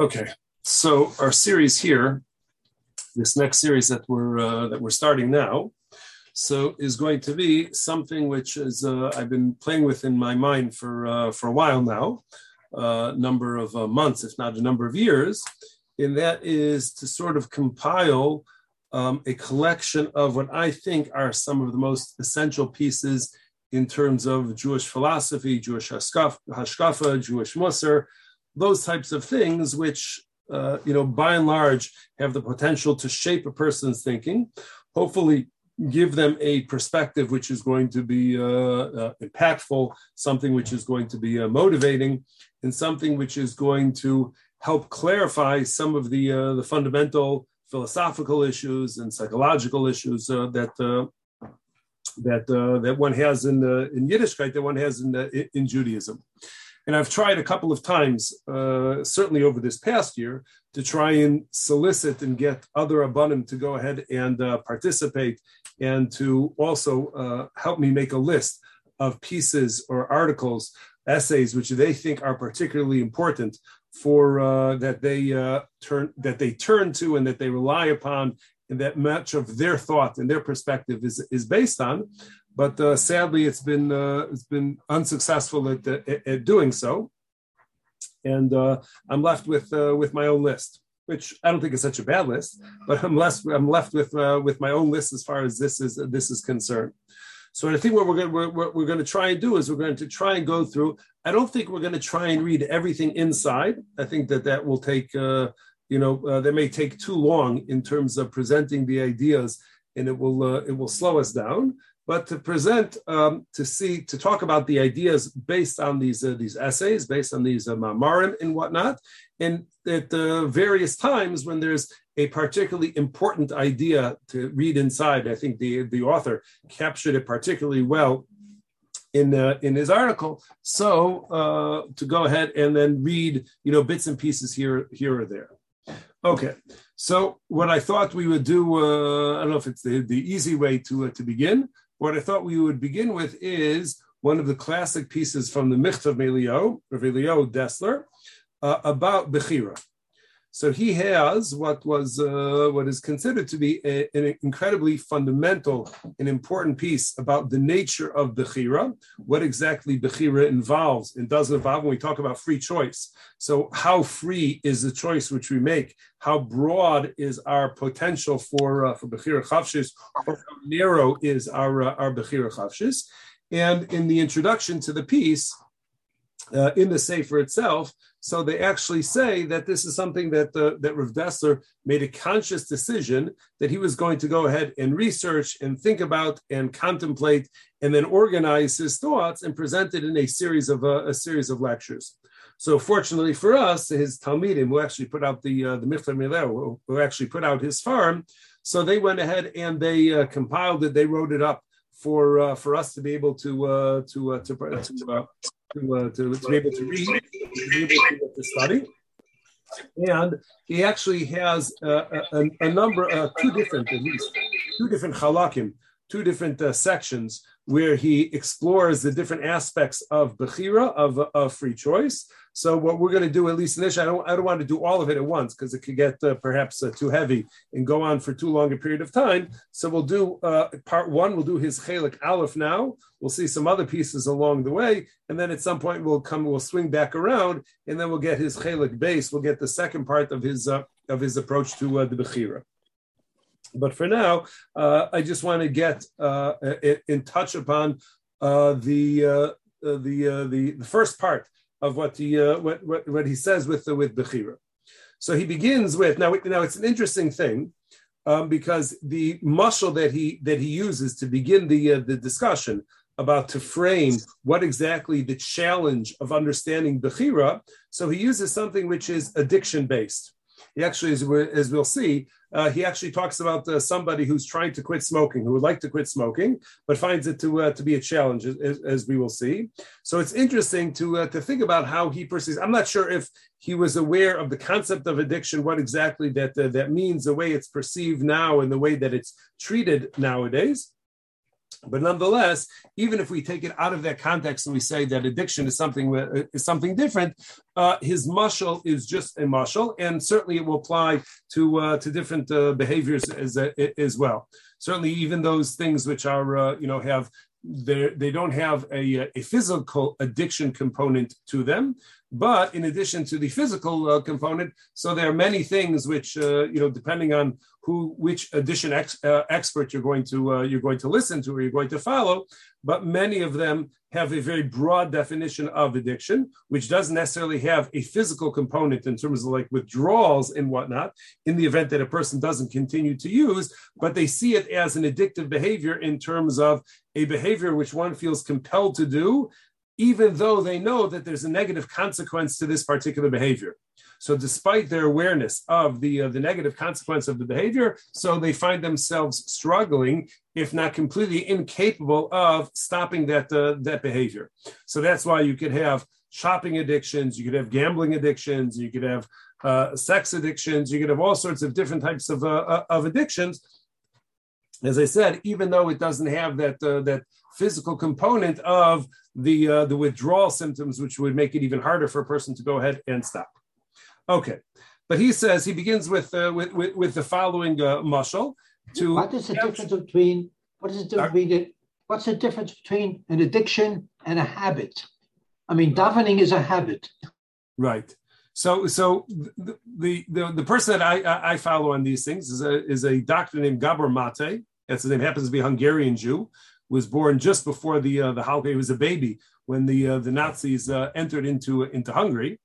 Okay, so our series here, this next series that we're uh, that we're starting now, so is going to be something which is uh, I've been playing with in my mind for uh, for a while now, a number of uh, months, if not a number of years, and that is to sort of compile um, a collection of what I think are some of the most essential pieces in terms of Jewish philosophy, Jewish hashkafa, Jewish musar those types of things, which uh, you know, by and large, have the potential to shape a person's thinking. Hopefully, give them a perspective which is going to be uh, uh, impactful, something which is going to be uh, motivating, and something which is going to help clarify some of the uh, the fundamental philosophical issues and psychological issues uh, that that that one has in in Yiddishkeit that one has in in Judaism. And I've tried a couple of times, uh, certainly over this past year, to try and solicit and get other Rabbanim to go ahead and uh, participate and to also uh, help me make a list of pieces or articles, essays, which they think are particularly important for uh, that they uh, turn that they turn to and that they rely upon and that much of their thought and their perspective is, is based on but uh, sadly, it's been uh, it's been unsuccessful at, at, at doing so, and uh, I'm left with uh, with my own list, which I don't think is such a bad list, but I'm left I'm left with uh, with my own list as far as this is this is concerned. So I think what we're going we're, what we're going to try and do is we're going to try and go through. I don't think we're going to try and read everything inside. I think that that will take uh, you know that may take too long in terms of presenting the ideas, and it will it will slow us down but to present, um, to see, to talk about the ideas based on these uh, these essays, based on these uh, mamarim and whatnot, and at uh, various times when there's a particularly important idea to read inside. I think the the author captured it particularly well in uh, in his article. So uh, to go ahead and then read, you know, bits and pieces here here or there. Okay, so what I thought we would do, uh, I don't know if it's the, the easy way to uh, to begin, what I thought we would begin with is one of the classic pieces from the Michtav Me'Eliyahu, Rav Elya Dessler, uh, about Bechira. So he has what was uh, what is considered to be a, an incredibly fundamental and important piece about the nature of bechira, what exactly bechira involves and doesn't involve when we talk about free choice. So how free is the choice which we make? How broad is our potential for uh, for bechira chavshis, or how narrow is our uh, our bechira chavshis? And in the introduction to the piece, uh, in the Sefer itself. So they actually say that this is something that uh, that Rav Dessler made a conscious decision that he was going to go ahead and research and think about and contemplate and then organize his thoughts and present it in a series of uh, a series of lectures. So fortunately for us, his Talmidim, who actually put out the uh, the Michtav Me'Eliyahu, who actually put out his farm, so they went ahead and they uh, compiled it. They wrote it up for uh, for us to be able to uh, to to, to, to, uh, to, to, be able to read, to be able to, study. And he actually has uh, a, a, number, uh, two different, at least, two different halakim, two different uh, sections where he explores the different aspects of Bechira, of, of free choice. So what we're going to do, at least initially, I don't, I don't want to do all of it at once because it could get uh, perhaps uh, too heavy and go on for too long a period of time. So we'll do uh, part one. We'll do his Chelik Aleph now. We'll see some other pieces along the way, and then at some point we'll come, we'll swing back around, and then we'll get his Chelik Beis. We'll get the second part of his uh, of his approach to uh, the Bechira. But for now, uh, I just want to get uh, in touch upon uh, the, uh, uh, the, uh, the the first part of what he what, what, what he says with the, with Bechira. So he begins with now. Now it's an interesting thing um, because the mushal that he that he uses to begin the the discussion about to frame what exactly the challenge of understanding Bechira. So he uses something which is addiction based. He actually, as, we, as we'll see, uh, he actually talks about uh, somebody who's trying to quit smoking, who would like to quit smoking, but finds it to uh, to be a challenge, as, as, we will see. So it's interesting to uh, to think about how he perceives. I'm not sure if he was aware of the concept of addiction, what exactly that uh, that means, the way it's perceived now, and the way that it's treated nowadays. But nonetheless, even if we take it out of that context and we say that addiction is something uh, is something different, uh, his mushal is just a mushal, and certainly it will apply to uh, to different uh, behaviors as uh, as well. Certainly, even those things which are uh, you know have they don't have a, a physical addiction component to them, but in addition to the physical uh, component, so there are many things which, uh, you know, depending on who, which addition ex, uh, expert you're going to uh, you're going to listen to or you're going to follow, but many of them have a very broad definition of addiction, which doesn't necessarily have a physical component in terms of like withdrawals and whatnot. In the event that a person doesn't continue to use, but they see it as an addictive behavior in terms of a behavior which one feels compelled to do even though they know that there's a negative consequence to this particular behavior. So, despite their awareness of the uh, the negative consequence of the behavior, so they find themselves struggling, if not completely incapable of stopping that uh, that behavior. So that's why you could have shopping addictions, you could have gambling addictions, you could have uh, sex addictions, you could have all sorts of different types of uh, uh, of addictions. As I said, even though it doesn't have that uh, that physical component of the uh, the withdrawal symptoms, which would make it even harder for a person to go ahead and stop. Okay, but he says he begins with uh, with, with, with the following uh, mushal. To what is the difference between what is the difference between what's the difference between an addiction and a habit? I mean, davening is a habit. Right. So, so the the the, the person that I, I follow on these things is a is a doctor named Gabor Mate. That's his name. Happens to be a Hungarian Jew was born just before the uh, the Holocaust. He was a baby when the uh, the Nazis uh, entered into into Hungary.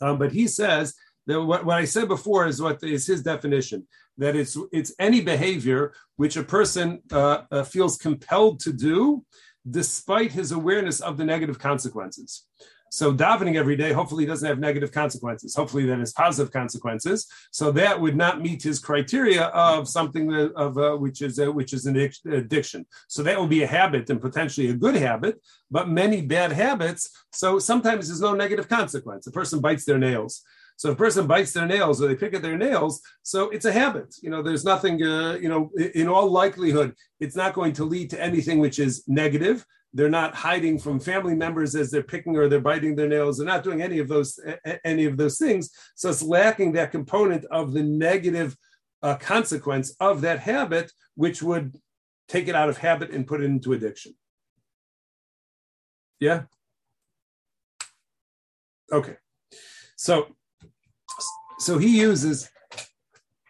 Um, but he says that what, what I said before is what is his definition that it's it's any behavior which a person uh, uh, feels compelled to do despite his awareness of the negative consequences. So davening every day hopefully doesn't have negative consequences. Hopefully that has positive consequences. So that would not meet his criteria of something that, of uh, which is uh, which is an addiction. So that would be a habit and potentially a good habit, but many bad habits. So sometimes there's no negative consequence. A person bites their nails. So if a person bites their nails or they pick at their nails, so it's a habit. You know, there's nothing. Uh, you know, in all likelihood, it's not going to lead to anything which is negative. They're not hiding from family members as they're picking or they're biting their nails. They're not doing any of those any of those things. So it's lacking that component of the negative uh, consequence of that habit, which would take it out of habit and put it into addiction. Yeah. Okay. So so he uses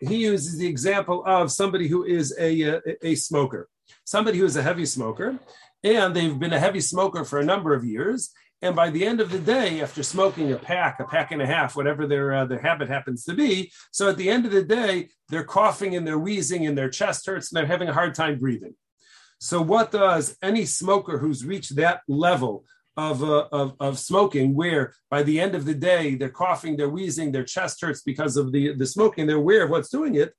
he uses the example of somebody who is a, a, a smoker, somebody who is a heavy smoker, and they've been a heavy smoker for a number of years. And by the end of the day, after smoking a pack, a pack and a half, whatever their uh, their habit happens to be, so at the end of the day, they're coughing and they're wheezing and their chest hurts and they're having a hard time breathing. So, what does any smoker who's reached that level of, uh, of, of smoking, where by the end of the day they're coughing, they're wheezing, their chest hurts because of the, the smoking, they're aware of what's doing it.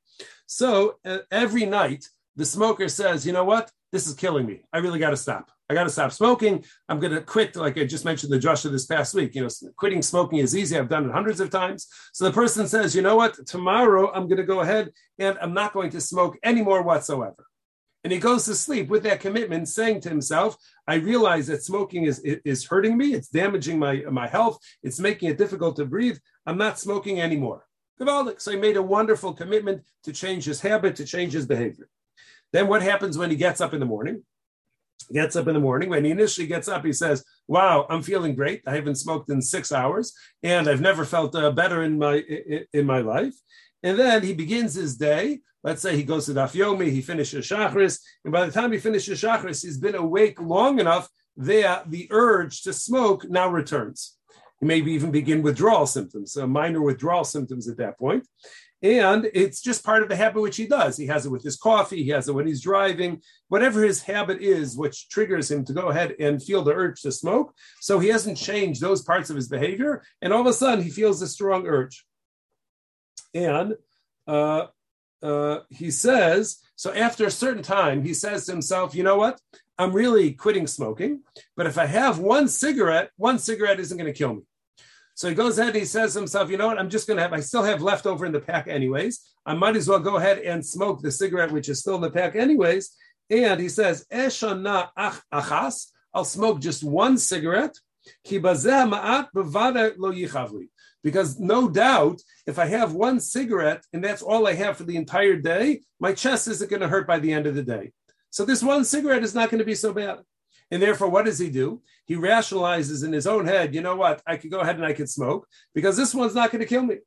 So, uh, every night, the smoker says, you know what? This is killing me. I really got to stop. I got to stop smoking. I'm going to quit, like I just mentioned the Joshua this past week. You know, quitting smoking is easy. I've done it hundreds of times. So the person says, you know what? Tomorrow I'm going to go ahead and I'm not going to smoke anymore whatsoever. And he goes to sleep with that commitment, saying to himself, I realize that smoking is, is hurting me. It's damaging my, my health. It's making it difficult to breathe. I'm not smoking anymore. So he made a wonderful commitment to change his habit, to change his behavior. Then what happens when he gets up in the morning? Gets up in the morning. When he initially gets up, he says, "Wow, I'm feeling great. I haven't smoked in six hours, and I've never felt uh, better in my in my life." And then he begins his day. Let's say he goes to Daf Yomi, he finishes Shachris, and by the time he finishes Shachris, he's been awake long enough that the urge to smoke now returns. He maybe even begin withdrawal symptoms, uh, minor withdrawal symptoms at that point. And it's just part of the habit which he does. He has it with his coffee, he has it when he's driving, whatever his habit is, which triggers him to go ahead and feel the urge to smoke. So he hasn't changed those parts of his behavior. And all of a sudden, he feels a strong urge. And uh, uh, he says, so after a certain time, he says to himself, you know what? I'm really quitting smoking. But if I have one cigarette, one cigarette isn't going to kill me. So he goes ahead he says to himself, you know what, I'm just going to have, I still have leftover in the pack anyways. I might as well go ahead and smoke the cigarette, which is still in the pack anyways. And he says, Eshana achas, I'll smoke just one cigarette. Because no doubt, if I have one cigarette and that's all I have for the entire day, my chest isn't going to hurt by the end of the day. So this one cigarette is not going to be so bad. And therefore, what does he do? He rationalizes in his own head, you know what? I could go ahead and I could smoke because this one's not going to kill me.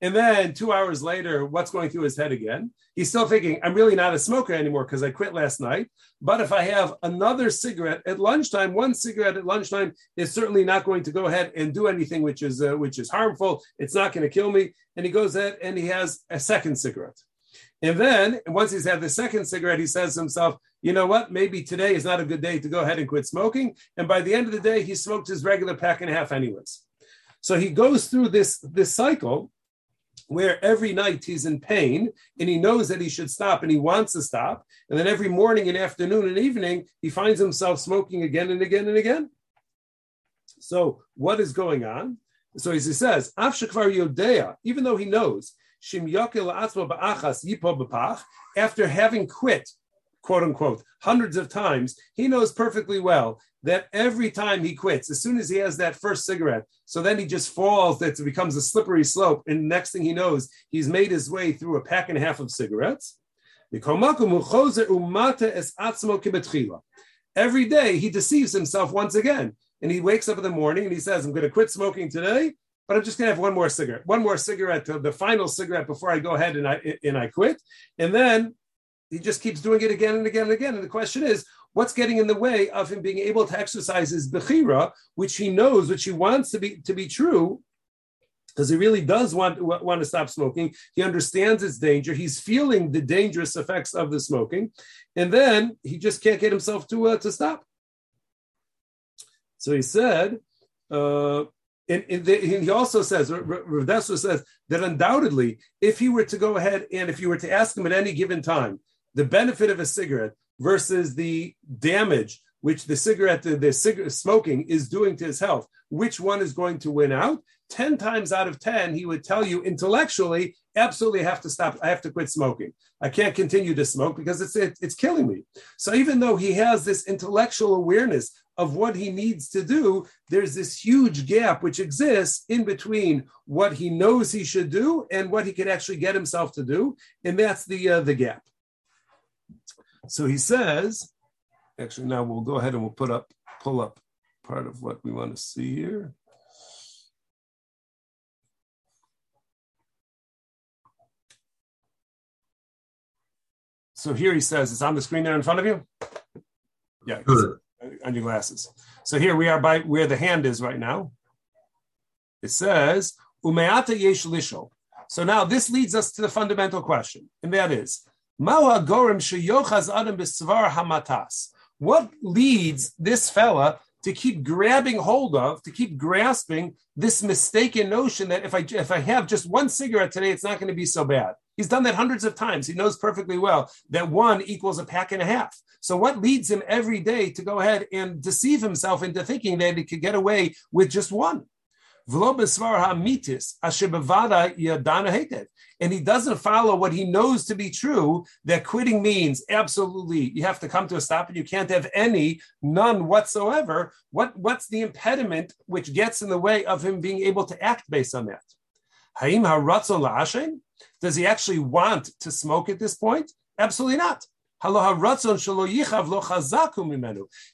And then two hours later, what's going through his head again? He's still thinking, I'm really not a smoker anymore because I quit last night. But if I have another cigarette at lunchtime, one cigarette at lunchtime is certainly not going to go ahead and do anything which is uh, which is harmful. It's not going to kill me. And he goes ahead and he has a second cigarette. And then once he's had the second cigarette, he says to himself, you know what? Maybe today is not a good day to go ahead and quit smoking. And by the end of the day, he smoked his regular pack and a half anyways. So he goes through this, this cycle where every night he's in pain and he knows that he should stop and he wants to stop. And then every morning and afternoon and evening, he finds himself smoking again and again and again. So, what is going on? So, as he says, even though he knows, after having quit, quote unquote, hundreds of times, he knows perfectly well that every time he quits, as soon as he has that first cigarette, so then he just falls, that becomes a slippery slope. And next thing he knows, he's made his way through a pack and a half of cigarettes. Every day he deceives himself once again. And he wakes up in the morning and he says, I'm going to quit smoking today, but I'm just to have one more cigarette, one more cigarette, the final cigarette before I go ahead and I, and I quit. And then he just keeps doing it again and again and again. And the question is, what's getting in the way of him being able to exercise his bechira, which he knows, which he wants to be to be true, because he really does want, want to stop smoking. He understands its danger. He's feeling the dangerous effects of the smoking, and then he just can't get himself to uh, to stop. So he said, uh, and, and, the, and, he also says, Rav says that undoubtedly, if he were to go ahead and if you were to ask him at any given time the benefit of a cigarette versus the damage which the cigarette, the, the cigarette smoking is doing to his health, which one is going to win out? 10 times out of 10, he would tell you intellectually, absolutely have to stop. I have to quit smoking. I can't continue to smoke because it's, it, it's killing me. So even though he has this intellectual awareness of what he needs to do, there's this huge gap which exists in between what he knows he should do and what he can actually get himself to do. And that's the, uh, the gap. So he says, actually, now we'll go ahead and we'll put up, pull up part of what we want to see here. So here he says, it's on the screen there in front of you. Yeah, on your glasses. So here we are by where the hand is right now. It says, Umeata yesh lishol. So now this leads us to the fundamental question, and that is, Mawa gorim sheyochaz adam b'svar hamatas. what leads this fella to keep grabbing hold of, to keep grasping this mistaken notion that if I if I have just one cigarette today, it's not going to be so bad. He's done that hundreds of times. He knows perfectly well that one equals a pack and a half. So what leads him every day to go ahead and deceive himself into thinking that he could get away with just one? and he doesn't follow what he knows to be true, that quitting means absolutely you have to come to a stop and you can't have any, none whatsoever. What, what's the impediment which gets in the way of him being able to act based on that? Does he actually want to smoke at this point? Absolutely not.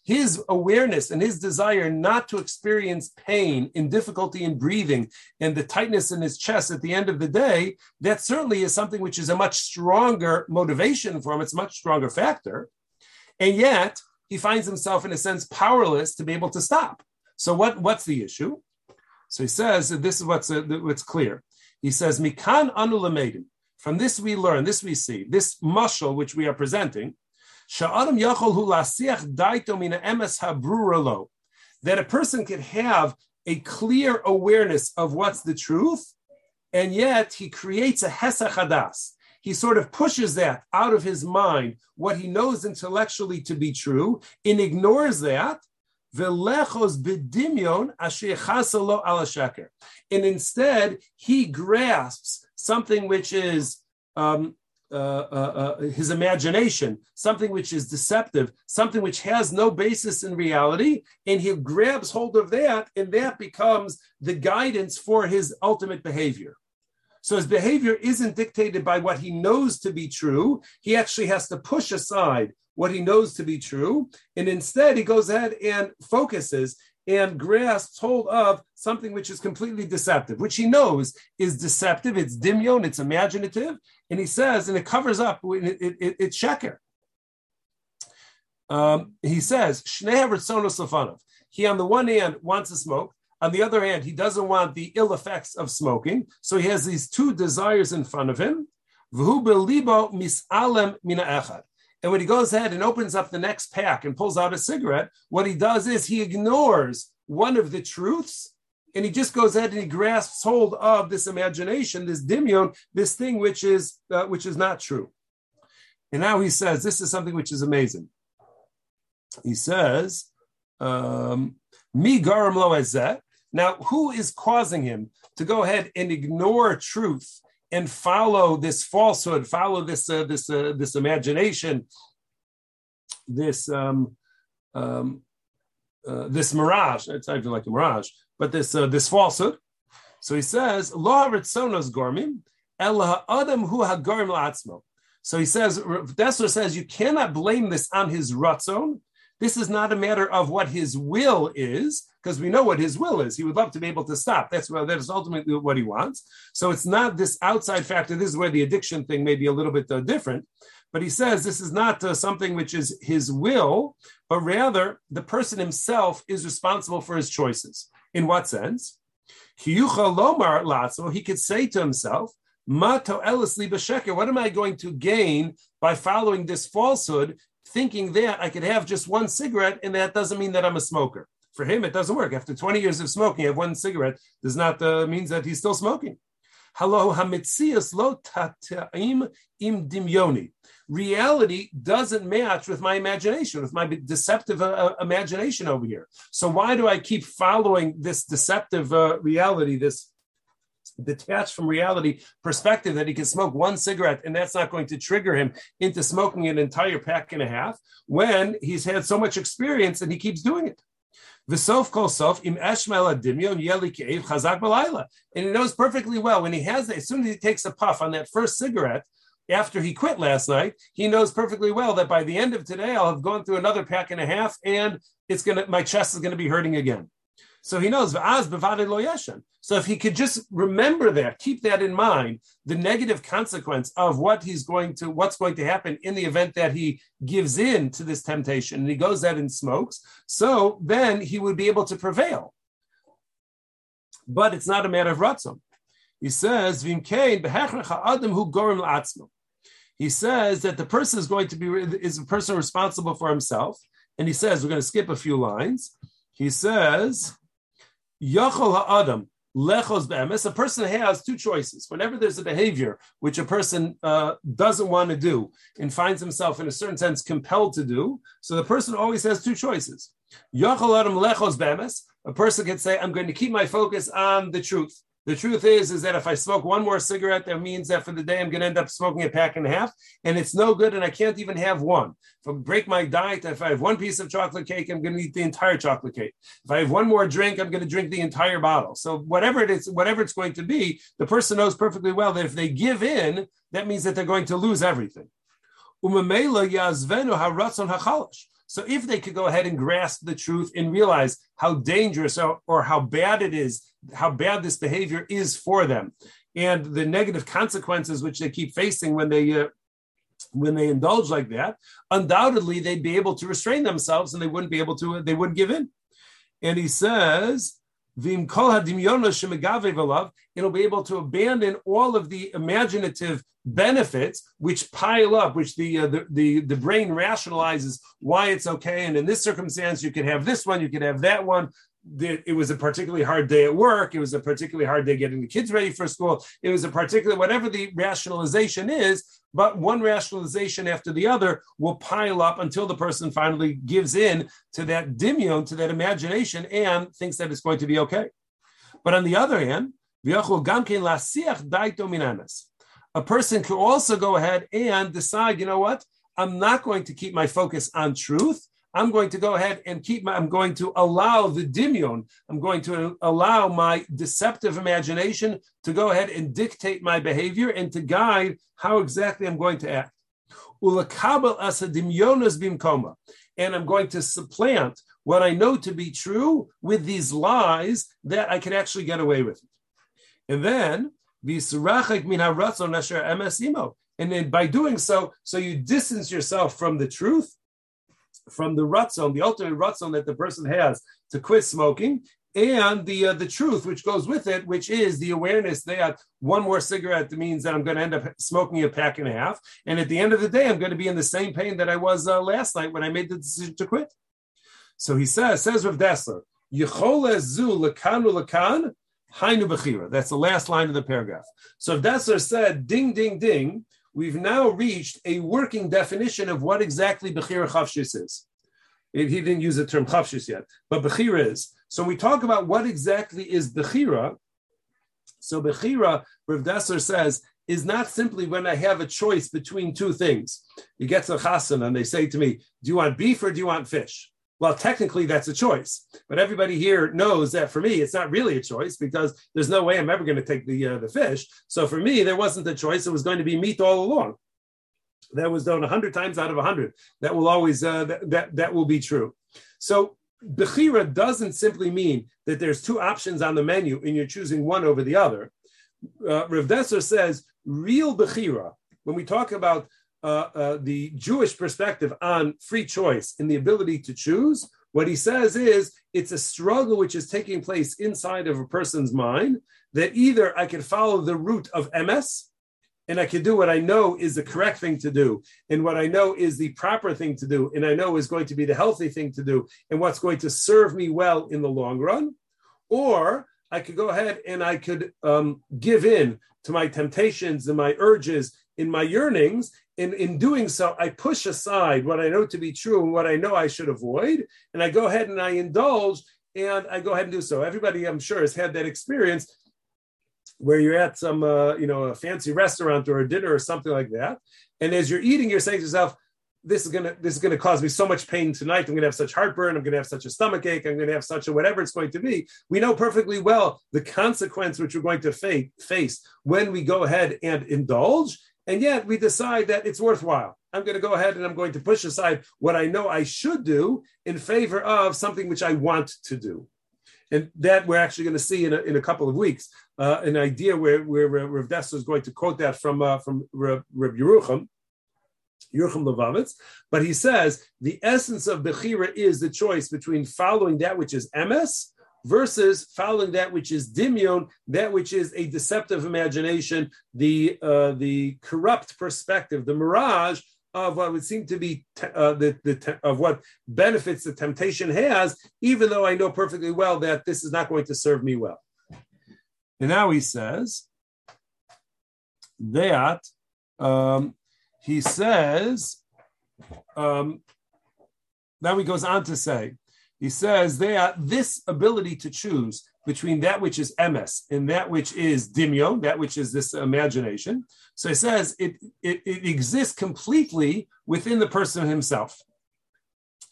His awareness and his desire not to experience pain and difficulty in breathing and the tightness in his chest at the end of the day, that certainly is something which is a much stronger motivation for him. It's a much stronger factor. And yet he finds himself, in a sense, powerless to be able to stop. So, what, what's the issue? So he says this is what's, uh, what's clear. He says, Mikan anu from this we learn, this we see, this mushal which we are presenting, that a person can have a clear awareness of what's the truth, and yet he creates a hesech hadaas. He sort of pushes that out of his mind, what he knows intellectually to be true, and ignores that. And instead, he grasps something which is um, uh, uh, uh, his imagination, something which is deceptive, something which has no basis in reality, and he grabs hold of that, and that becomes the guidance for his ultimate behavior. So his behavior isn't dictated by what he knows to be true. He actually has to push aside what he knows to be true, and instead he goes ahead and focuses and grasps hold of something which is completely deceptive, which he knows is deceptive, it's dimion, it's imaginative, and he says, and it covers up, it, it, it, it's sheker. Um, he says, he on the one hand wants to smoke, on the other hand, he doesn't want the ill effects of smoking, so he has these two desires in front of him. And when he goes ahead and opens up the next pack and pulls out a cigarette, what he does is he ignores one of the truths and he just goes ahead and he grasps hold of this imagination, this dimion, this thing which is uh, which is not true. And now he says this is something which is amazing. He says, um, "Mi garam lo Now, who is causing him to go ahead and ignore truth and follow this falsehood, follow this uh, this uh, this imagination, this um, um, uh, this mirage. It's not even like a mirage, but this uh, this falsehood. So he says, "Lo haritzonos gormim, ela adam hu hagorim la'atzmo." So he says, Dessler says, you cannot blame this on his ratzon. This is not a matter of what his will is, because we know what his will is. He would love to be able to stop. That's what that is ultimately what he wants. So it's not this outside factor. This is where the addiction thing may be a little bit uh, different. But he says this is not uh, something which is his will, but rather the person himself is responsible for his choices. In what sense? He could say to himself, Mato what am I going to gain by following this falsehood thinking that I could have just one cigarette and that doesn't mean that I'm a smoker. For him, it doesn't work. After 20 years of smoking, have one cigarette does not uh, means that he's still smoking. Halo, hamitzias lo tata'im im dimyoni. Reality doesn't match with my imagination, with my deceptive uh, uh, imagination over here. So why do I keep following this deceptive uh, reality, this detached from reality perspective that he can smoke one cigarette and that's not going to trigger him into smoking an entire pack and a half when he's had so much experience and he keeps doing it. And he knows perfectly well when he has that, as soon as he takes a puff on that first cigarette, after he quit last night, he knows perfectly well that by the end of today, I'll have gone through another pack and a half, and it's gonna my chest is gonna be hurting again. So he knows So if he could just remember that, keep that in mind, the negative consequence of what he's going to, what's going to happen in the event that he gives in to this temptation and he goes out and smokes. So then he would be able to prevail. But it's not a matter of ratzon. He says, He says that the person is going to be is a person responsible for himself. And he says, we're going to skip a few lines. He says, Yachol ha'adam lechos be'emes. A person has two choices. Whenever there's a behavior which a person uh, doesn't want to do and finds himself in a certain sense compelled to do, so the person always has two choices. Yachol adam lechos be'emes. A person can say, I'm going to keep my focus on the truth. The truth is, is that if I smoke one more cigarette, that means that for the day I'm going to end up smoking a pack and a half, and it's no good, and I can't even have one. If I break my diet, if I have one piece of chocolate cake, I'm going to eat the entire chocolate cake. If I have one more drink, I'm going to drink the entire bottle. So whatever it is, whatever it's going to be, the person knows perfectly well that if they give in, that means that they're going to lose everything. So if they could go ahead and grasp the truth and realize how dangerous or, or how bad it is, how bad this behavior is for them, and the negative consequences which they keep facing when they uh, when they indulge like that, undoubtedly they'd be able to restrain themselves and they wouldn't be able to. They wouldn't give in. And he says it'll be able to abandon all of the imaginative benefits which pile up, which the, uh, the, the the brain rationalizes why it's okay. And in this circumstance, you could have this one, you could have that one. It was a particularly hard day at work. It was a particularly hard day getting the kids ready for school. It was a particular whatever the rationalization is but one rationalization after the other will pile up until the person finally gives in to that dimion, to that imagination, and thinks that it's going to be okay. But on the other hand, a person can also go ahead and decide, you know what? I'm not going to keep my focus on truth. I'm going to go ahead and keep my, I'm going to allow the dimion, I'm going to allow my deceptive imagination to go ahead and dictate my behavior and to guide how exactly I'm going to act. Ulakabel asa dimyonas bimkoma. And I'm going to supplant what I know to be true with these lies that I can actually get away with And then, and then by doing so, so you distance yourself from the truth from the ratzon, the ultimate ratzon that the person has to quit smoking, and the uh, the truth which goes with it, which is the awareness that one more cigarette means that I'm going to end up smoking a pack and a half, and at the end of the day, I'm going to be in the same pain that I was uh, last night when I made the decision to quit. So he says, says Rav Dessler, lekan, hainu. That's the last line of the paragraph. So if Dessler said, ding, ding, ding, we've now reached a working definition of what exactly Bechira Chavshis is. He didn't use the term Chavshis yet, but Bechira is. So we talk about what exactly is Bechira, so Bechira, Rav Dessler says, is not simply when I have a choice between two things. You get to a chassan and they say to me, Do you want beef or do you want fish? Well, technically, that's a choice, but everybody here knows that for me, it's not really a choice because there's no way I'm ever going to take the uh, the fish. So for me, there wasn't a choice; it was going to be meat all along. That was done hundred times out of hundred. That will always uh, that, that that will be true. So bechira doesn't simply mean that there's two options on the menu and you're choosing one over the other. Uh, Rav Dessler says real bechira. When we talk about uh, uh, the Jewish perspective on free choice and the ability to choose, what he says is it's a struggle which is taking place inside of a person's mind that either I can follow the route of emes and I can do what I know is the correct thing to do, and what I know is the proper thing to do, and I know is going to be the healthy thing to do, and what's going to serve me well in the long run. Or I could go ahead and I could um, give in to my temptations and my urges in my yearnings in, in doing so, I push aside what I know to be true and what I know I should avoid, and I go ahead and I indulge and I go ahead and do so. Everybody, I'm sure, has had that experience where you're at some, uh, you know, a fancy restaurant or a dinner or something like that, and as you're eating, you're saying to yourself, "This is gonna, this is gonna cause me so much pain tonight. I'm gonna have such heartburn. I'm gonna have such a stomach ache. I'm gonna have such a whatever it's going to be." We know perfectly well the consequence which we're going to face when we go ahead and indulge and yet we decide that it's worthwhile. I'm going to go ahead and I'm going to push aside what I know I should do in favor of something which I want to do. And that we're actually going to see in a, in a couple of weeks, uh, an idea where, where Rav Dessler is going to quote that from, uh, from Rav, Yerucham, Yerucham but he says the essence of Bechira is the choice between following that which is emes versus following that which is dimion, that which is a deceptive imagination, the uh, the corrupt perspective, the mirage of what would seem to be te- uh, the, the te- of what benefits the temptation has, even though I know perfectly well that this is not going to serve me well. And now he says that um, he says um, now he goes on to say he says there this ability to choose between that which is emes and that which is dimyon, that which is this imagination. So he says it, it, it exists completely within the person himself.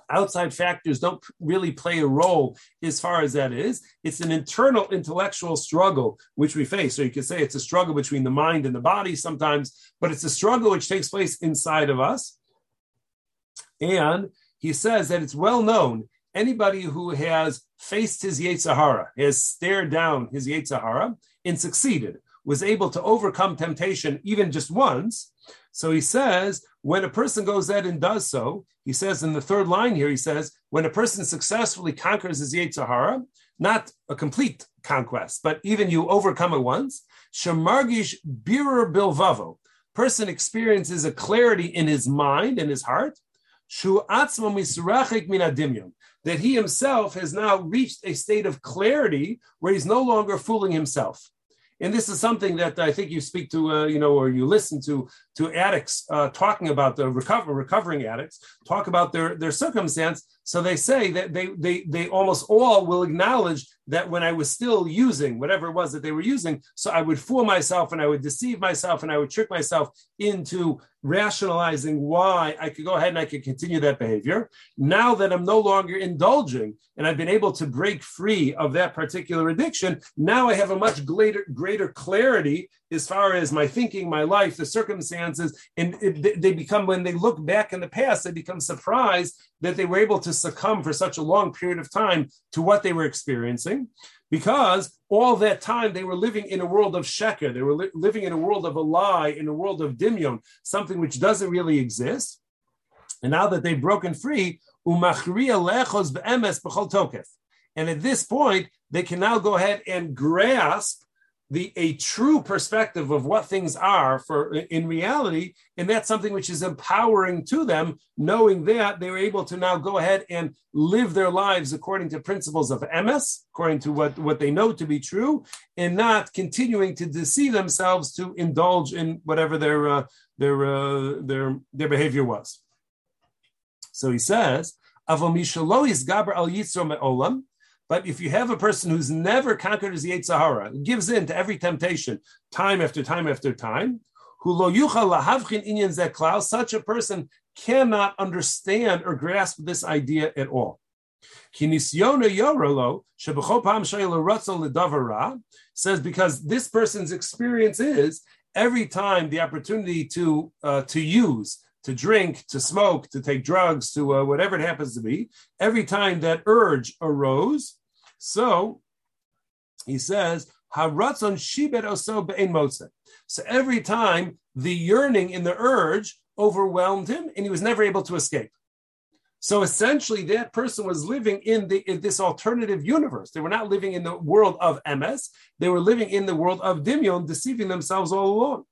Outside factors don't really play a role as far as that is. It's an internal intellectual struggle which we face. So you could say it's a struggle between the mind and the body sometimes, but it's a struggle which takes place inside of us. And he says that it's well known anybody who has faced his Yetzer Hara, has stared down his Yetzer Hara and succeeded, was able to overcome temptation even just once. So he says, when a person goes ahead and does so, he says in the third line here, he says, when a person successfully conquers his Yetzer Hara, not a complete conquest, but even you overcome it once, Shemargish Birer Bilvavo, person experiences a clarity in his mind and his heart, Shu Atzma Misrachik Minadimyon, that he himself has now reached a state of clarity where he's no longer fooling himself. And this is something that I think you speak to, uh, you know, or you listen to to addicts uh, talking about the recover, recovering addicts, talk about their, their circumstance. So they say that they, they, they almost all will acknowledge that when I was still using whatever it was that they were using, so I would fool myself and I would deceive myself and I would trick myself into rationalizing why I could go ahead and I could continue that behavior. Now that I'm no longer indulging and I've been able to break free of that particular addiction, now I have a much greater, greater clarity as far as my thinking, my life, the circumstances, and it, they become, when they look back in the past, they become surprised that they were able to succumb for such a long period of time to what they were experiencing because all that time they were living in a world of sheker, they were li- living in a world of a lie, in a world of dimyon, something which doesn't really exist. And now that they've broken free, and at this point, they can now go ahead and grasp the a true perspective of what things are for in reality, and that's something which is empowering to them, knowing that they're able to now go ahead and live their lives according to principles of emes, according to what, what they know to be true, and not continuing to deceive themselves to indulge in whatever their uh, their uh, their their behavior was. So he says, "Avomishalo is gaber al yitzro me'olam." But if you have a person who's never conquered his Yetzer Hara, gives in to every temptation time after time after time, such a person cannot understand or grasp this idea at all. Says because this person's experience is every time the opportunity to uh, to use to drink, to smoke, to take drugs, to uh, whatever it happens to be, every time that urge arose, so he says, Haratzon shibet oso be'en motze. So every time the yearning in the urge overwhelmed him and he was never able to escape. So essentially, that person was living in, the, in this alternative universe. They were not living in the world of emes. They were living in the world of Dimyon, deceiving themselves all along.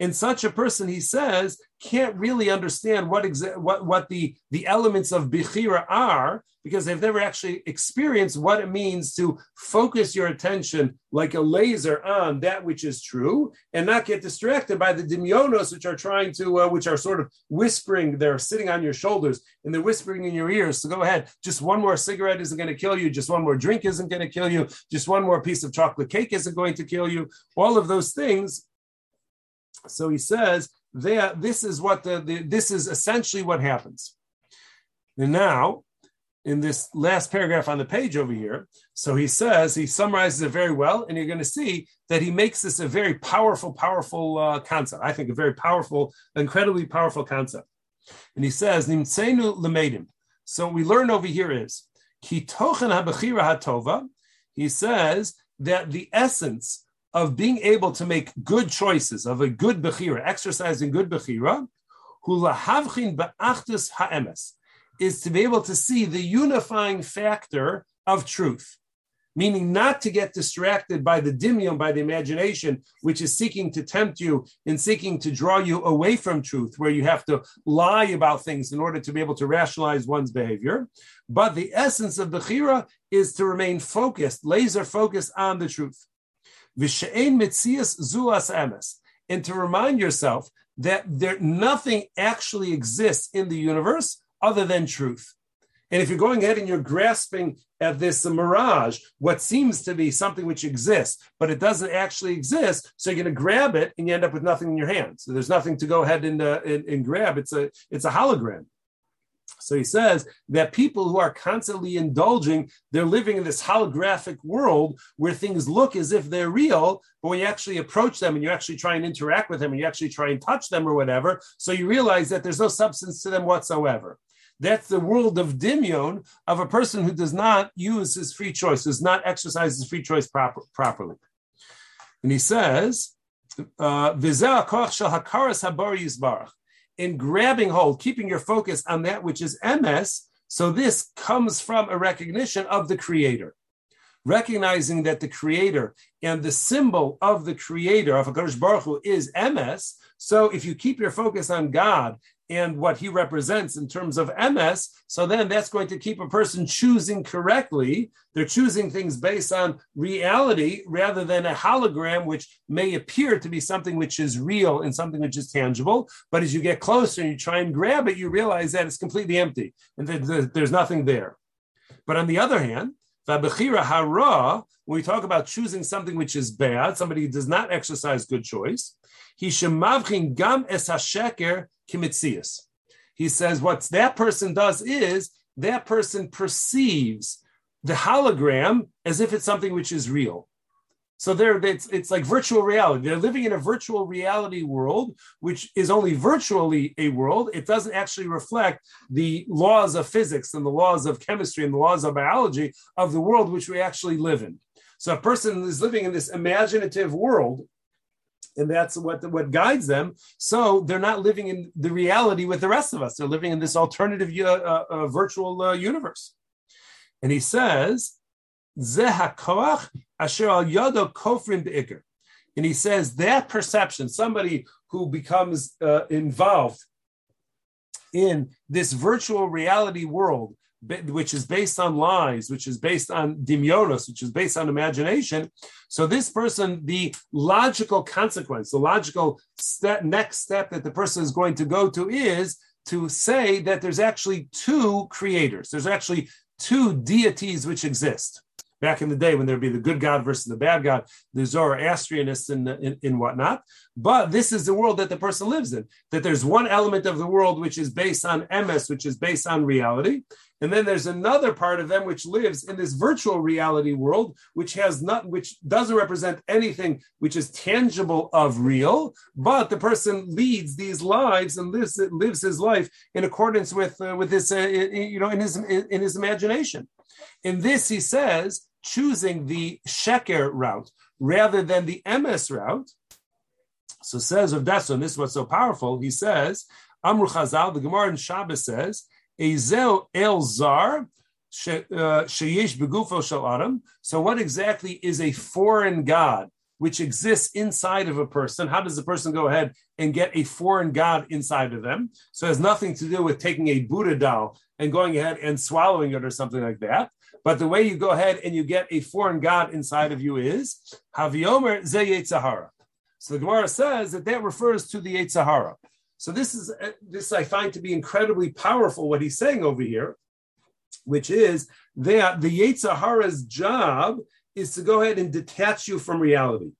And such a person, he says, can't really understand what exa- what what the the elements of bechira are because they've never actually experienced what it means to focus your attention like a laser on that which is true and not get distracted by the dimyonos which are trying to uh, which are sort of whispering they're sitting on your shoulders and they're whispering in your ears. So go ahead. Just one more cigarette isn't going to kill you. Just one more drink isn't going to kill you. Just one more piece of chocolate cake isn't going to kill you. All of those things so he says this is what the, the, this is essentially what happens. And now, in this last paragraph on the page over here, so he says he summarizes it very well, and you're going to see that he makes this a very powerful, powerful uh, concept. I think a very powerful, incredibly powerful concept. And he says, "Nimtzenu lemedim." So we learn over here is ki tochen habechira hatova. He says that the essence of being able to make good choices, of a good Bechira, exercising good Bechira, hulahavchin ba'achtus ha'emes, is to be able to see the unifying factor of truth. Meaning not to get distracted by the dimion, by the imagination, which is seeking to tempt you and seeking to draw you away from truth, where you have to lie about things in order to be able to rationalize one's behavior. But the essence of Bechira is to remain focused, laser focused on the truth. V'she'ein mitzias zulas emes. And to remind yourself that there nothing actually exists in the universe other than truth. And if you're going ahead and you're grasping at this mirage, what seems to be something which exists, but it doesn't actually exist, so you're going to grab it and you end up with nothing in your hand. So there's nothing to go ahead and, uh, and, and grab. It's a it's a hologram. So he says that people who are constantly indulging, they're living in this holographic world where things look as if they're real, but when you actually approach them and you actually try and interact with them and you actually try and touch them or whatever, so you realize that there's no substance to them whatsoever. That's the world of dimion of a person who does not use his free choice, does not exercise his free choice proper, properly. And he says, uh, in grabbing hold, keeping your focus on that which is emes. So this comes from a recognition of the creator, recognizing that the creator and the symbol of the creator of HaKadosh Baruch Hu is emes. So if you keep your focus on God and what he represents in terms of emes, so then that's going to keep a person choosing correctly. They're choosing things based on reality rather than a hologram, which may appear to be something which is real and something which is tangible. But as you get closer and you try and grab it, you realize that it's completely empty and that there's nothing there. But on the other hand, hara, when we talk about choosing something which is bad, somebody who does not exercise good choice, he shemavchin gam es hasheker kimitzias. He says what that person does is that person perceives the hologram as if it's something which is real. So they're it's, it's like virtual reality. They're living in a virtual reality world, which is only virtually a world. It doesn't actually reflect the laws of physics and the laws of chemistry and the laws of biology of the world which we actually live in. So a person is living in this imaginative world and that's what what guides them. So they're not living in the reality with the rest of us. They're living in this alternative uh, uh, uh virtual uh, universe. And he says, asher al yodo kofrin And he says that perception, somebody who becomes uh, involved in this virtual reality world which is based on lies, which is based on dimionos, which is based on imagination. So this person, the logical consequence, the logical step, next step that the person is going to go to is to say that there's actually two creators. There's actually two deities which exist back in the day when there'd be the good God versus the bad God, the Zoroastrianists and, and, and, whatnot. But this is the world that the person lives in, that there's one element of the world which is based on emes, which is based on reality. And then there's another part of them which lives in this virtual reality world, which has not, which doesn't represent anything which is tangible of real, but the person leads these lives and lives lives his life in accordance with uh, with this, uh, you know, in his in his imagination. In this, he says choosing the sheker route rather than the emes route. So says Rav Dessler, this is what's so powerful. He says, Amru Chazal, the Gemara in Shabbos says, Ezel El Zar uh, Sheyesh Begufo Shel Adam. So, what exactly is a foreign god which exists inside of a person? How does the person go ahead and get a foreign god inside of them? So, it has nothing to do with taking a Buddha doll and going ahead and swallowing it or something like that. But the way you go ahead and you get a foreign god inside of you is Haviomer Ze Sahara. So the Gemara says that that refers to the Yetzer Hara. So this is uh, this I find to be incredibly powerful what he's saying over here, which is that the Yetzer Hara's job is to go ahead and detach you from reality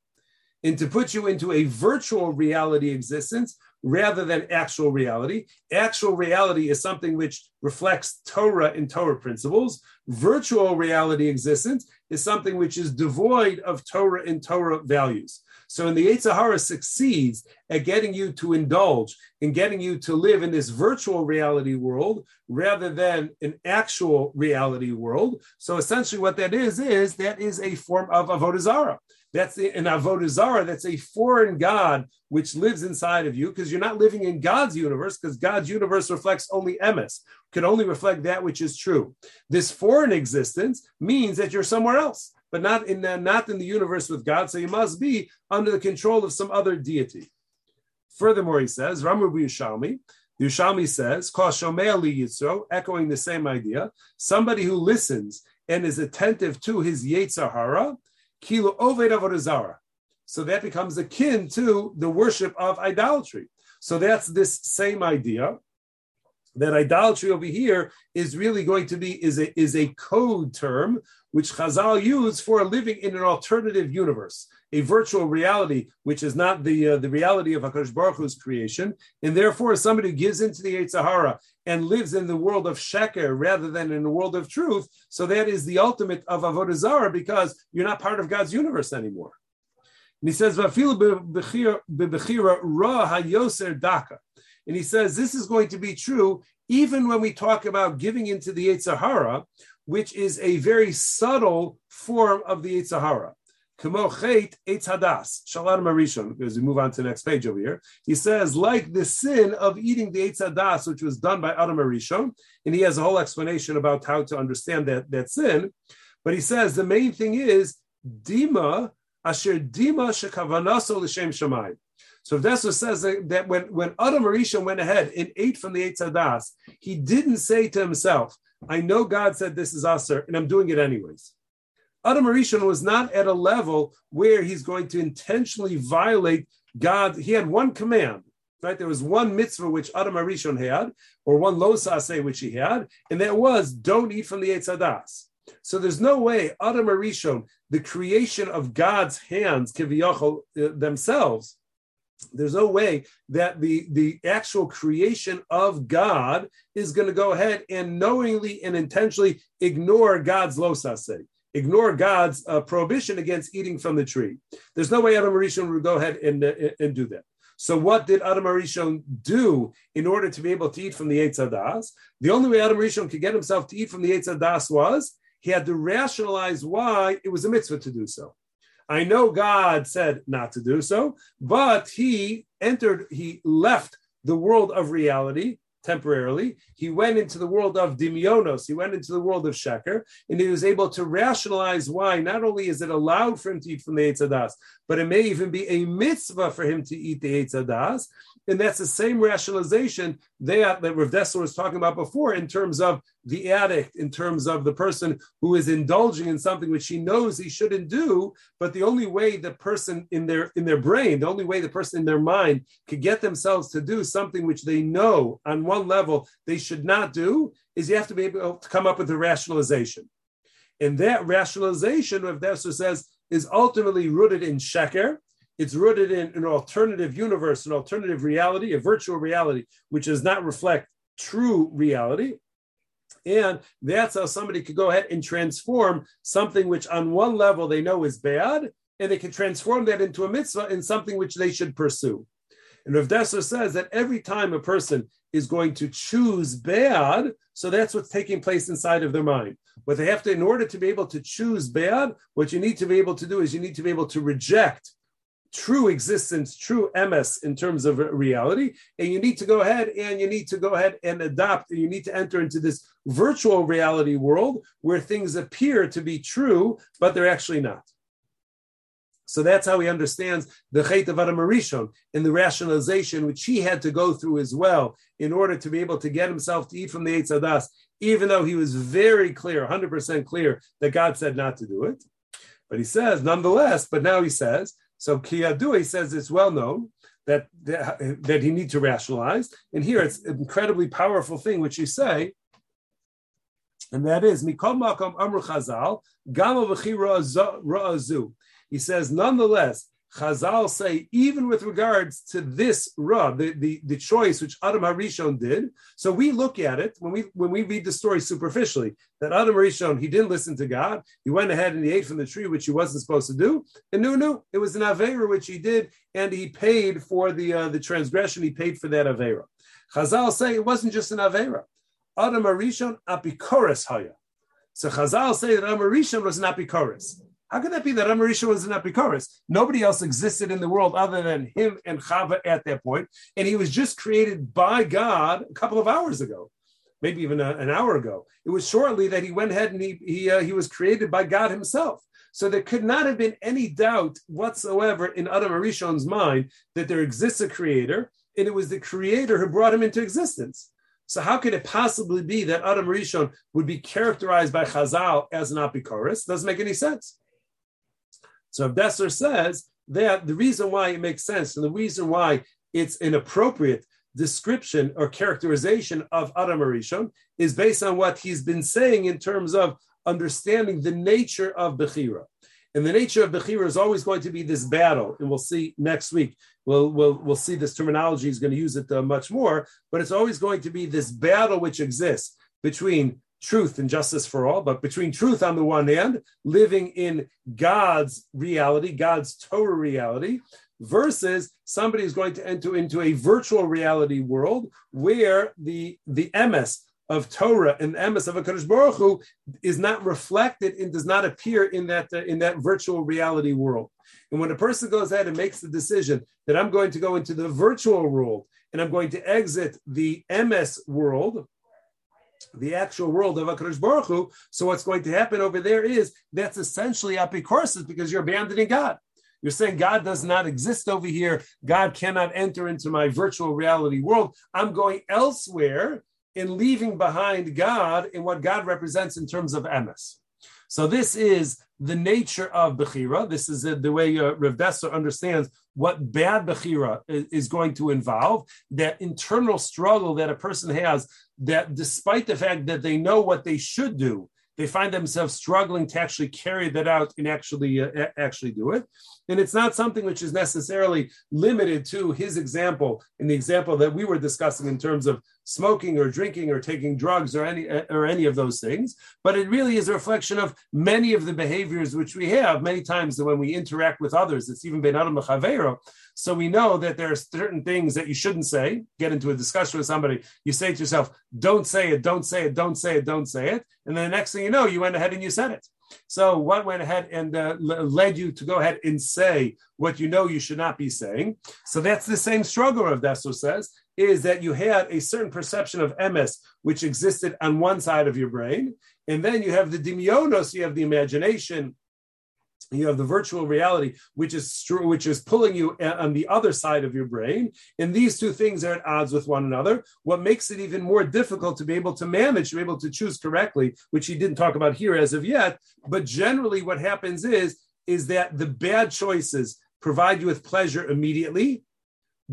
and to put you into a virtual reality existence rather than actual reality. Actual reality is something which reflects Torah and Torah principles. Virtual reality existence is something which is devoid of Torah and Torah values. So, when the Yetzer Hara succeeds at getting you to indulge in getting you to live in this virtual reality world rather than an actual reality world. So, essentially, what that is is that is a form of avodah zarah. That's the, an avodah zarah. That's a foreign god which lives inside of you because you're not living in God's universe because God's universe reflects only emes, can only reflect that which is true. This foreign existence means that you're somewhere else, but not in the, not in the universe with God. So you must be under the control of some other deity. Furthermore, he says, Ramu Yerushalmi, Yerushalmi says, Yisro, echoing the same idea, somebody who listens and is attentive to his Yetzirah, Kilo Oved Avodah So that becomes akin to the worship of idolatry. So that's this same idea that idolatry over here is really going to be is a is a code term which Chazal use for living in an alternative universe, a virtual reality which is not the uh, the reality of Hakadosh Baruch Hu's creation, and therefore somebody who gives into the Yetzer Hara and lives in the world of sheker rather than in the world of truth. So that is the ultimate of avodah zarah because you're not part of God's universe anymore. And he says, ra hayoser daka. And he says this is going to be true even when we talk about giving into the Yetzer Hara, which is a very subtle form of the Marishon, because we move on to the next page over here. He says, like the sin of eating the Eitz Hadas, which was done by Adam Marishon, and he has a whole explanation about how to understand that, that sin. But he says the main thing is Dima Asher Dima Shekavanaso L'Shem Shemayim. So Dessler says that when, when Adam Arisha went ahead and ate from the Eitz Hadas, he didn't say to himself, I know God said this is Aser, and I'm doing it anyways. Adam Arishon was not at a level where he's going to intentionally violate God. He had one command, right? There was one mitzvah which Adam Arishon had, or one losase which he had, and that was don't eat from the Eitz Hadas. So there's no way Adam Arishon, the creation of God's hands, kiviyachol uh, themselves, there's no way that the, the actual creation of God is going to go ahead and knowingly and intentionally ignore God's losase, ignore God's uh, prohibition against eating from the tree. There's no way Adam Arishon would go ahead and, uh, and do that. So what did Adam Arishon do in order to be able to eat from the Eitz Hadas? The only way Adam Arishon could get himself to eat from the Eitz Hadas was he had to rationalize why it was a mitzvah to do so. I know God said not to do so, but he entered, he left the world of reality temporarily. He went into the world of dimionos, he went into the world of sheker, and he was able to rationalize why not only is it allowed for him to eat from the Eitzadas, but it may even be a mitzvah for him to eat the Eitzadas. And that's the same rationalization that, that Rav Dessler was talking about before in terms of the addict, in terms of the person who is indulging in something which he knows he shouldn't do, but the only way the person in their in their brain, the only way the person in their mind could get themselves to do something which they know on one level they should not do is you have to be able to come up with a rationalization. And that rationalization, Rav Dessler says, is ultimately rooted in sheker, it's rooted in an alternative universe, an alternative reality, a virtual reality, which does not reflect true reality. And that's how somebody could go ahead and transform something which, on one level, they know is bad, and they can transform that into a mitzvah in something which they should pursue. And Rav Dessler says that every time a person is going to choose bad, so that's what's taking place inside of their mind. What they have to, in order to be able to choose bad, what you need to be able to do is you need to be able to reject true existence, true emes in terms of reality. And you need to go ahead and you need to go ahead and adopt, and you need to enter into this virtual reality world where things appear to be true, but they're actually not. So that's how he understands the Chet of Adam Arishon in the rationalization which he had to go through as well in order to be able to get himself to eat from the Eitz Hadas, even though he was very clear, 100% clear that God said not to do it. But he says, nonetheless, but now he says, so Kiyadui says it's well known that, that, he needs to rationalize. And here it's an incredibly powerful thing which you say, and that is Mikol Makom Amr Chazal, Gama Ra'azu. He says, nonetheless, Chazal say, even with regards to this Ra, the, the, the choice which Adam Harishon did, so we look at it when we when we read the story superficially, that Adam Harishon, he didn't listen to God, he went ahead and he ate from the tree, which he wasn't supposed to do, and no, no, it was an Avera which he did, and he paid for the uh, the transgression, he paid for that Avera. Chazal say it wasn't just an Avera. Adam Harishon apikoris haya. So Chazal say that Adam Harishon was an apikoris. How could that be that Amarisha was an Epikoris? Nobody else existed in the world other than him and Chava at that point, and he was just created by God a couple of hours ago, maybe even a, an hour ago. It was shortly that he went ahead and he he, uh, he was created by God Himself. So there could not have been any doubt whatsoever in Adam Arishon's mind that there exists a creator, and it was the creator who brought him into existence. So how could it possibly be that Adam Rishon would be characterized by Chazal as an apikoris? Doesn't make any sense. So if Dessler says that the reason why it makes sense and the reason why it's an appropriate description or characterization of Adam Arishon is based on what he's been saying in terms of understanding the nature of Bechira. And the nature of Bechira is always going to be this battle, and we'll see next week. We'll, we'll, we'll see this terminology is going to use it uh, much more, but it's always going to be this battle which exists between truth and justice for all, but between truth on the one hand, living in God's reality, God's Torah reality, versus somebody who's going to enter into a virtual reality world where the the emes of Torah and the emes of Hakadosh Baruch Hu is not reflected and does not appear in that uh, in that virtual reality world. And when a person goes ahead and makes the decision that I'm going to go into the virtual world and I'm going to exit the emes world, the actual world of Hakadosh Baruch Hu. So what's going to happen over there is that's essentially apikorsis because you're abandoning God. You're saying God does not exist over here. God cannot enter into my virtual reality world. I'm going elsewhere in leaving behind God in what God represents in terms of emes. So this is the nature of Bechira. This is the way uh, Rav Dessler understands what bad Bechira is going to involve, that internal struggle that a person has, that despite the fact that they know what they should do, they find themselves struggling to actually carry that out and actually uh, actually do it. And it's not something which is necessarily limited to his example, in the example that we were discussing in terms of smoking or drinking or taking drugs or any or any of those things. But it really is a reflection of many of the behaviors which we have many times when we interact with others, it's even ben adam so we know that there are certain things that you shouldn't say. Get into a discussion with somebody, you say to yourself, "Don't say it, don't say it, don't say it, don't say it," and then the next thing you know, you went ahead and you said it. So what went ahead and uh, led you to go ahead and say what you know you should not be saying? So that's the same struggle of Dessler says is that you had a certain perception of emes, which existed on one side of your brain, and then you have the demionos, you have the imagination, you have the virtual reality, which is true, which is pulling you on the other side of your brain, and these two things are at odds with one another. What makes it even more difficult to be able to manage, to be able to choose correctly, which he didn't talk about here as of yet. But generally, what happens is is that the bad choices provide you with pleasure immediately.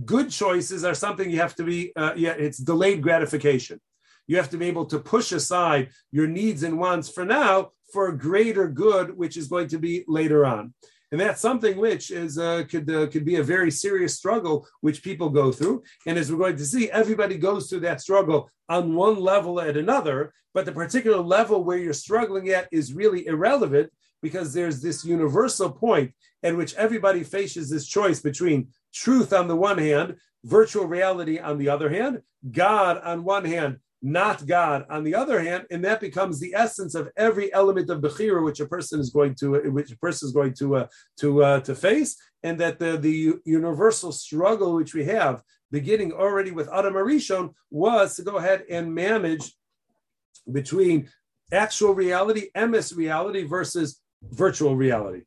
Good choices are something you have to be. Uh, yeah, it's delayed gratification. You have to be able to push aside your needs and wants for now for greater good, which is going to be later on. And that's something which is uh, could uh, could be a very serious struggle which people go through. And as we're going to see, everybody goes through that struggle on one level at another. But the particular level where you're struggling at is really irrelevant because there's this universal point at which everybody faces this choice between truth on the one hand, virtual reality on the other hand, God on one hand, not God. On the other hand, and that becomes the essence of every element of bechira which a person is going to, which a person is going to uh, to uh, to face, and that the the universal struggle which we have, beginning already with Adam Arishon, was to go ahead and manage between actual reality, emes reality, versus virtual reality.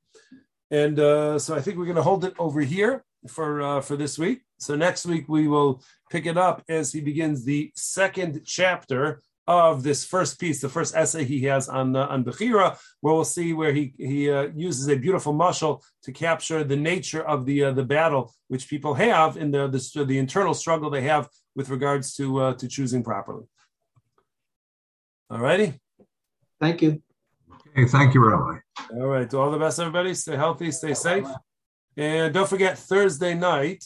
And uh, so I think we're going to hold it over here for uh, for this week. So next week we will pick it up as he begins the second chapter of this first piece, the first essay he has on uh, on Bechira, where we'll see where he he uh, uses a beautiful mushal to capture the nature of the uh, the battle which people have in the, the the internal struggle they have with regards to uh, to choosing properly. All righty. Thank you. Okay, thank you, Rabbi. All right. Do all the best, everybody. Stay healthy, stay safe. And don't forget Thursday night,